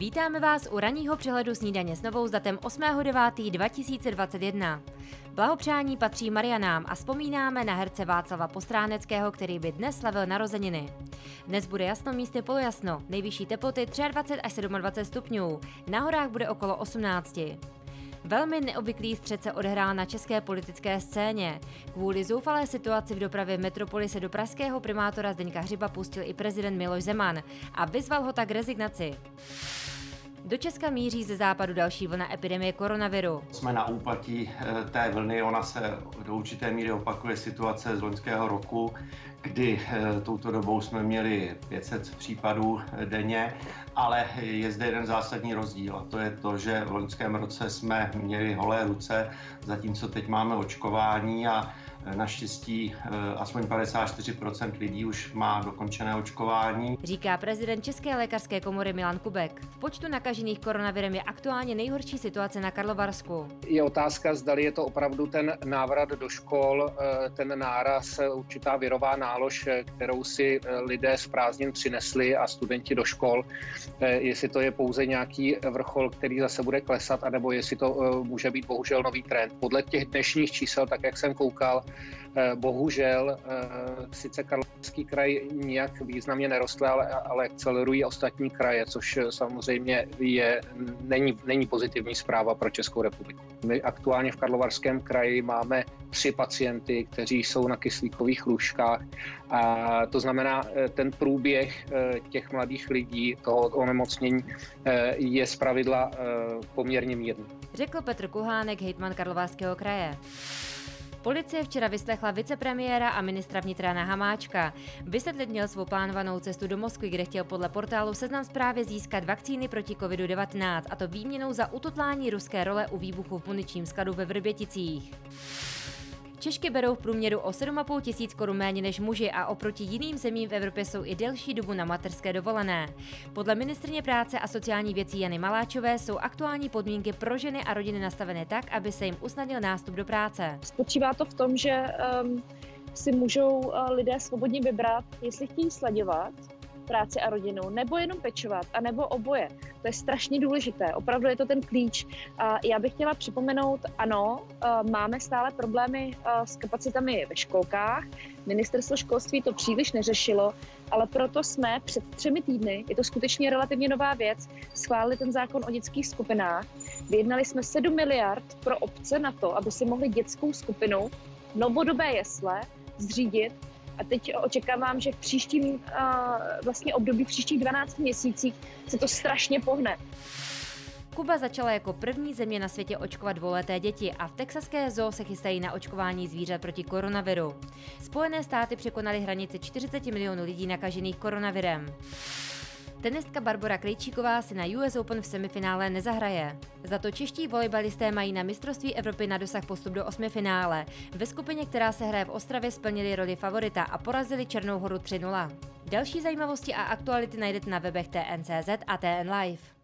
Vítáme vás u ranního přehledu snídaně s novou s datem 8.9.2021. Blahopřání patří Marianám a vzpomínáme na herce Václava Postráneckého, který by dnes slavil narozeniny. Dnes bude jasno místy polojasno, nejvyšší teploty 23 až 27 stupňů, na horách bude okolo 18. Velmi neobvyklý střed se odehrál na české politické scéně. Kvůli zoufalé situaci v dopravě v metropoli se do pražského primátora Zdeňka Hřiba pustil i prezident Miloš Zeman a vyzval ho tak rezignaci. Do Česka míří ze západu další vlna epidemie koronaviru. Jsme na úpatí eh, té vlny, ona se do určité míry opakuje situace z loňského roku, kdy eh, touto dobou jsme měli 500 případů eh, denně, ale je zde jeden zásadní rozdíl a to je to, že v loňském roce jsme měli holé ruce, zatímco teď máme očkování a Naštěstí eh, aspoň 54% lidí už má dokončené očkování. Říká prezident České lékařské komory Milan Kubek. V počtu nakažených koronavirem je aktuálně nejhorší situace na Karlovarsku. Je otázka, zda je to opravdu ten návrat do škol, eh, ten náraz, určitá virová nálož, eh, kterou si lidé z prázdnin přinesli a studenti do škol. Jestli to je pouze nějaký vrchol, který zase bude klesat, anebo jestli to může být bohužel nový trend. Podle těch dnešních čísel, tak jak jsem koukal, Eh, bohužel eh, sice Karlovarský kraj nijak významně nerostl, ale, ale akcelerují ostatní kraje, což samozřejmě je, není, není pozitivní zpráva pro Českou republiku. My aktuálně v Karlovarském kraji máme tři pacienty, kteří jsou na kyslíkových lůžkách. A to znamená, eh, ten průběh těch mladých lidí, toho onemocnění, je zpravidla poměrně mírný. Řekl Petr Kuhánek, hejtman Karlovarského kraje. Policie včera vyslechla vicepremiéra a ministra vnitra na Hamáčka. Vysvětlit měl svou plánovanou cestu do Moskvy, kde chtěl podle portálu Seznam zprávy získat vakcíny proti COVID-19, a to výměnou za ututlání ruské role u výbuchu v muničním skladu ve Vrběticích. Češky berou v průměru o 7,5 tisíc korun méně než muži a oproti jiným zemím v Evropě jsou i delší dobu na materské dovolené. Podle ministrně práce a sociální věcí Jany Maláčové jsou aktuální podmínky pro ženy a rodiny nastavené tak, aby se jim usnadnil nástup do práce. Spočívá to v tom, že um, si můžou uh, lidé svobodně vybrat, jestli chtějí sledovat práci a rodinu, nebo jenom pečovat, a nebo oboje. To je strašně důležité, opravdu je to ten klíč. A já bych chtěla připomenout, ano, eh, máme stále problémy eh, s kapacitami ve školkách, ministerstvo školství to příliš neřešilo, ale proto jsme před třemi týdny, je to skutečně relativně nová věc, schválili ten zákon o dětských skupinách. Vyjednali jsme 7 miliard pro obce na to, aby si mohli dětskou skupinu novodobé jesle zřídit a teď očekávám, že v příštím vlastně období, v příštích 12 měsících se to strašně pohne. Kuba začala jako první země na světě očkovat dvouleté děti a v texaské zoo se chystají na očkování zvířat proti koronaviru. Spojené státy překonaly hranici 40 milionů lidí nakažených koronavirem. Tenistka Barbara Krejčíková si na US Open v semifinále nezahraje. Za to čeští volejbalisté mají na mistrovství Evropy na dosah postup do osmi finále. Ve skupině, která se hraje v Ostravě, splnili roli favorita a porazili Černou horu 3-0. Další zajímavosti a aktuality najdete na webech TNCZ a TN Live.